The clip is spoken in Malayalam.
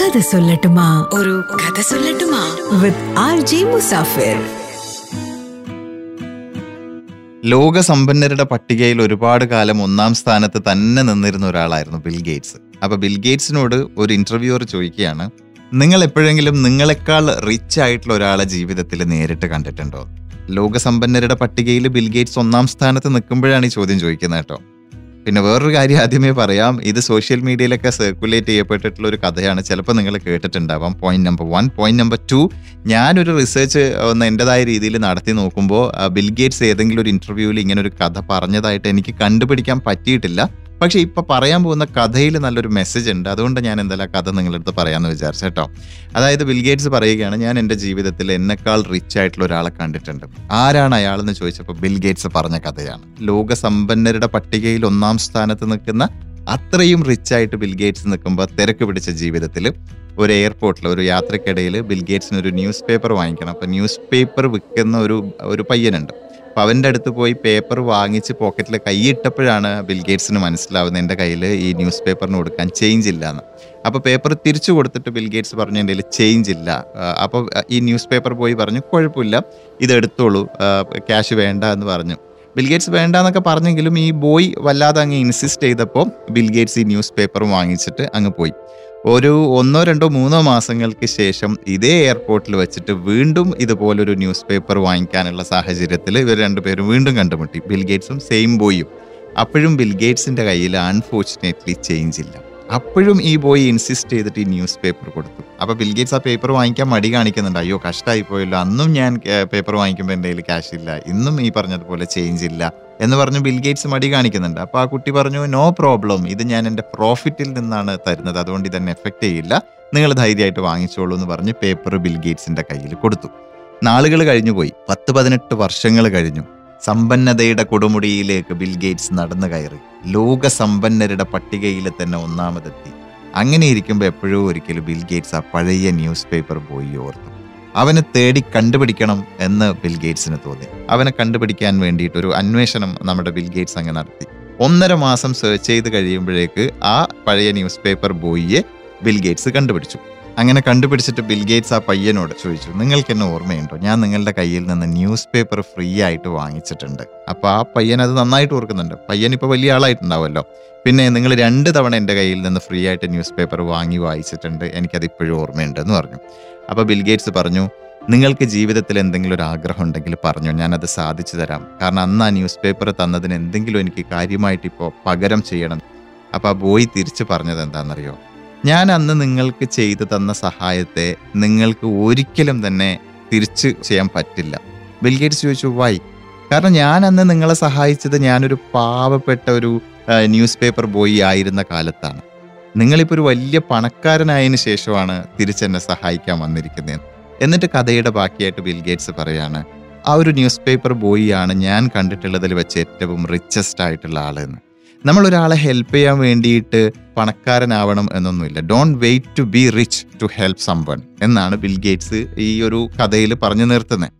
കഥ സൊല്ലട്ടുമാ. ഒരു കഥ സൊല്ലട്ടുമാ. With R J Musafir. ലോക സമ്പന്നരുടെ പട്ടികയിൽ ഒരുപാട് കാലം ഒന്നാം സ്ഥാനത്ത് തന്നെ നിന്നിരുന്ന ഒരാളായിരുന്നു ബിൽ ഗേറ്റ്സ്. അപ്പൊ ബിൽ ഗേറ്റ്സിനോട് ഒരു ഇന്റർവ്യൂവർ ചോദിക്കുകയാണ് നിങ്ങൾ എപ്പോഴെങ്കിലും നിങ്ങളെക്കാൾ റിച്ച് ആയിട്ടുള്ള ഒരാളെ ജീവിതത്തിൽ നേരിട്ട് കണ്ടിട്ടുണ്ടോ? ലോകസമ്പന്നരുടെ പട്ടികയിൽ ബിൽ ഗേറ്റ്സ് ഒന്നാം സ്ഥാനത്ത് നിൽക്കുമ്പോഴാണ് ഈ ചോദ്യം ചോദിക്കുന്നത് കേട്ടോ. പിന്നെ വേറൊരു കാര്യം ആദ്യമേ പറയാം. ഇത് സോഷ്യൽ മീഡിയയിലൊക്കെ സർക്കുലേറ്റ് ചെയ്യപ്പെട്ടിട്ടുള്ള ഒരു കഥയാണ്. ചിലപ്പോൾ നിങ്ങൾ കേട്ടിട്ടുണ്ടാവാം. Point number one point number two ഞാനൊരു റിസർച്ച് ഒന്ന് എന്റെതായ രീതിയിൽ നടത്തി നോക്കുമ്പോൾ ബിൽ ഗേറ്റ്സ് ഏതെങ്കിലും ഒരു ഇന്റർവ്യൂവിൽ ഇങ്ങനെ ഒരു കഥ പറഞ്ഞതായിട്ട് എനിക്ക് കണ്ടുപിടിക്കാൻ പറ്റിയിട്ടില്ല. പക്ഷേ ഇപ്പം പറയാൻ പോകുന്ന കഥയിൽ നല്ലൊരു മെസ്സേജ് ഉണ്ട്. അതുകൊണ്ട് ഞാൻ എന്തായാലും കഥ നിങ്ങളുടെ അടുത്ത് പറയാമെന്ന് വിചാരിച്ചു കേട്ടോ. അതായത് ബിൽഗേറ്റ്സ് പറയുകയാണ് ഞാൻ എന്റെ ജീവിതത്തിൽ എന്നെക്കാൾ റിച്ച് ആയിട്ടുള്ള ഒരാളെ കണ്ടിട്ടുണ്ട്. ആരാണ് അയാളെന്ന് ചോദിച്ചപ്പോൾ ബിൽഗേറ്റ്സ് പറഞ്ഞ കഥയാണ്. ലോകസമ്പന്നരുടെ പട്ടികയിൽ ഒന്നാം സ്ഥാനത്ത് നിൽക്കുന്ന അത്രയും റിച്ച് ആയിട്ട് ബിൽ ഗേറ്റ്സ് നിൽക്കുമ്പോൾ തിരക്ക് പിടിച്ച ജീവിതത്തിൽ ഒരു എയർപോർട്ടിൽ ഒരു യാത്രക്കിടയിൽ ബിൽഗേറ്റ്സിന് ഒരു ന്യൂസ് പേപ്പർ വാങ്ങിക്കണം. അപ്പോൾ ന്യൂസ് പേപ്പർ വിൽക്കുന്ന ഒരു ഒരു പയ്യനുണ്ട്. അവന്റെ അടുത്ത് പോയി പേപ്പർ വാങ്ങിച്ച് പോക്കറ്റിൽ കൈയിട്ടപ്പോഴാണ് ബിൽഗേറ്റ്സിന് മനസ്സിലാവുന്നത് എന്റെ കയ്യിൽ ഈ ന്യൂസ് പേപ്പറിന് കൊടുക്കാൻ ചേഞ്ച് ഇല്ല എന്ന് അപ്പോൾ പേപ്പർ തിരിച്ചു കൊടുത്തിട്ട് ബിൽഗേറ്റ്സ് പറഞ്ഞ എന്റെ ചേഞ്ച് ഇല്ല. അപ്പോൾ ഈ ന്യൂസ് പേപ്പർ പോയി പറഞ്ഞു കുഴപ്പമില്ല ഇത് എടുത്തോളൂ ക്യാഷ് വേണ്ട എന്ന് പറഞ്ഞു. ബിൽഗേറ്റ്സ് വേണ്ട എന്നൊക്കെ പറഞ്ഞെങ്കിലും ഈ ബോയ് വല്ലാതെ അങ്ങ് ഇൻസിസ്റ്റ് ചെയ്തപ്പോൾ ബിൽഗേറ്റ്സ് ഈ ന്യൂസ് പേപ്പർ വാങ്ങിച്ചിട്ട് അങ്ങ് പോയി. ഒരു ഒന്നോ രണ്ടോ മൂന്നോ മാസങ്ങൾക്ക് ശേഷം ഇതേ എയർപോർട്ടിൽ വെച്ചിട്ട് വീണ്ടും ഇതുപോലൊരു ന്യൂസ് പേപ്പർ വാങ്ങിക്കാനുള്ള സാഹചര്യത്തിൽ ഇവർ രണ്ടുപേരും വീണ്ടും കണ്ടുമുട്ടി. ബിൽഗേറ്റ്സും സെയിം ബോയും. അപ്പോഴും ബിൽ ഗേറ്റ്സിന്റെ കയ്യിൽ അൺഫോർച്ചുനേറ്റ്ലി ചേഞ്ച് ഇല്ല. അപ്പോഴും ഈ ബോയ് ഇൻസിസ്റ്റ് ചെയ്തിട്ട് ഈ ന്യൂസ് പേപ്പർ കൊടുത്തു. അപ്പൊ ബിൽഗേറ്റ്സ് ആ പേപ്പർ വാങ്ങിക്കാൻ മടി കാണിക്കുന്നുണ്ട്. അയ്യോ കഷ്ടമായി പോയല്ലോ അന്നും ഞാൻ പേപ്പർ വാങ്ങിക്കുമ്പോൾ എന്റെ കയ്യിൽ ക്യാഷ് ഇല്ല. ഇന്നും ഈ പറഞ്ഞതുപോലെ ചേഞ്ച് ഇല്ല എന്ന് പറഞ്ഞ് ബിൽഗേറ്റ്സ് മടി കാണിക്കുന്നുണ്ട്. അപ്പോൾ ആ കുട്ടി പറഞ്ഞു നോ പ്രോബ്ലം ഇത് ഞാൻ എന്റെ പ്രോഫിറ്റിൽ നിന്നാണ് തരുന്നത്. അതുകൊണ്ട് ഇതെന്നെ എഫക്റ്റ് ചെയ്യില്ല. നിങ്ങൾ ധൈര്യമായിട്ട് വാങ്ങിച്ചോളൂ എന്ന് പറഞ്ഞ് പേപ്പർ ബിൽഗേറ്റ്സിന്റെ കയ്യിൽ കൊടുത്തു. നാളുകൾ കഴിഞ്ഞു പോയി പത്ത് പതിനെട്ട് വർഷങ്ങൾ കഴിഞ്ഞു. സമ്പന്നതയുടെ കൊടുമുടിയിലേക്ക് ബിൽ ഗേറ്റ്സ് നടന്നു കയറി. ലോക സമ്പന്നരുടെ പട്ടികയിൽ തന്നെ ഒന്നാമതെത്തി. അങ്ങനെ ഇരിക്കുമ്പോൾ എപ്പോഴോ ഒരിക്കലും ബിൽ ഗേറ്റ്സ് ആ പഴയ ന്യൂസ് പേപ്പർ പോയി ഓർത്തു അവനെ തേടി കണ്ടുപിടിക്കണം എന്ന് ബിൽ ഗേറ്റ്സിന് തോന്നി. അവനെ കണ്ടുപിടിക്കാൻ വേണ്ടിയിട്ട് ഒരു അന്വേഷണം നമ്മുടെ ബിൽ ഗേറ്റ്സ് അങ്ങ് നടത്തി. ഒന്നര മാസം സെർച്ച് ചെയ്ത് കഴിയുമ്പോഴേക്ക് ആ പഴയ ന്യൂസ് പേപ്പർ ബോയിയെ ബിൽ ഗേറ്റ്സ് കണ്ടുപിടിച്ചു. അങ്ങനെ കണ്ടുപിടിച്ചിട്ട് ബിൽഗേറ്റ്സ് ആ പയ്യനോട് ചോദിച്ചു നിങ്ങൾക്ക് എന്നെ ഓർമ്മയുണ്ടോ? ഞാൻ നിങ്ങളുടെ കയ്യിൽ നിന്ന് ന്യൂസ് പേപ്പർ ഫ്രീ ആയിട്ട് വാങ്ങിച്ചിട്ടുണ്ട്. അപ്പോൾ ആ പയ്യൻ അത് നന്നായിട്ട് ഓർക്കുന്നുണ്ട്. പയ്യൻ ഇപ്പൊ വലിയ ആളായിട്ടുണ്ടാവുമല്ലോ. പിന്നെ നിങ്ങൾ രണ്ട് തവണ എന്റെ കയ്യിൽ നിന്ന് ഫ്രീ ആയിട്ട് ന്യൂസ് പേപ്പർ വാങ്ങി വായിച്ചിട്ടുണ്ട്. എനിക്കത് ഇപ്പോഴും ഓർമ്മയുണ്ട് എന്ന് പറഞ്ഞു അപ്പോൾ ബിൽഗേറ്റ്സ് പറഞ്ഞു നിങ്ങൾക്ക് ജീവിതത്തിൽ എന്തെങ്കിലും ഒരു ആഗ്രഹം ഉണ്ടെങ്കിൽ പറഞ്ഞു. ഞാനത് സാധിച്ചു തരാം. കാരണം അന്ന് ആ ന്യൂസ് പേപ്പർ തന്നതിന് എന്തെങ്കിലും എനിക്ക് കാര്യമായിട്ട് ഇപ്പോൾ പകരം ചെയ്യണം. അപ്പോൾ ആ ബോയ് തിരിച്ച് പറഞ്ഞത് എന്താണെന്നറിയോ? ഞാൻ അന്ന് നിങ്ങൾക്ക് ചെയ്തു തന്ന സഹായത്തെ നിങ്ങൾക്ക് ഒരിക്കലും തന്നെ തിരിച്ച് ചെയ്യാൻ പറ്റില്ല. ബിൽഗേറ്റ്സ് ചോദിച്ചു വൈ? കാരണം ഞാൻ അന്ന് നിങ്ങളെ സഹായിച്ചത് ഞാനൊരു പാവപ്പെട്ട ഒരു ന്യൂസ് പേപ്പർ ബോയി ആയിരുന്ന കാലത്താണ്. നിങ്ങളിപ്പോൾ ഒരു വലിയ പണക്കാരനായതിനു ശേഷമാണ് തിരിച്ചെന്നെ സഹായിക്കാൻ വന്നിരിക്കുന്നത് എന്നിട്ട് കഥയുടെ ബാക്കിയായിട്ട് ബിൽഗേറ്റ്സ് പറയാണ് ആ ഒരു ന്യൂസ് പേപ്പർ ബോയിയാണ് ഞാൻ കണ്ടിട്ടുള്ളതിൽ വെച്ച് ഏറ്റവും റിച്ചസ്റ്റ് ആയിട്ടുള്ള ആളെന്ന്. നമ്മൾ ഒരാളെ ഹെൽപ്പ് ചെയ്യാൻ വേണ്ടിയിട്ട് പണക്കാരനാവണം എന്നൊന്നുമില്ല. Don't wait to be rich to help someone എന്നാണ് ബിൽ ഗേറ്റ്സ് ഈ ഒരു കഥയിൽ പറഞ്ഞു നിർത്തുന്നത്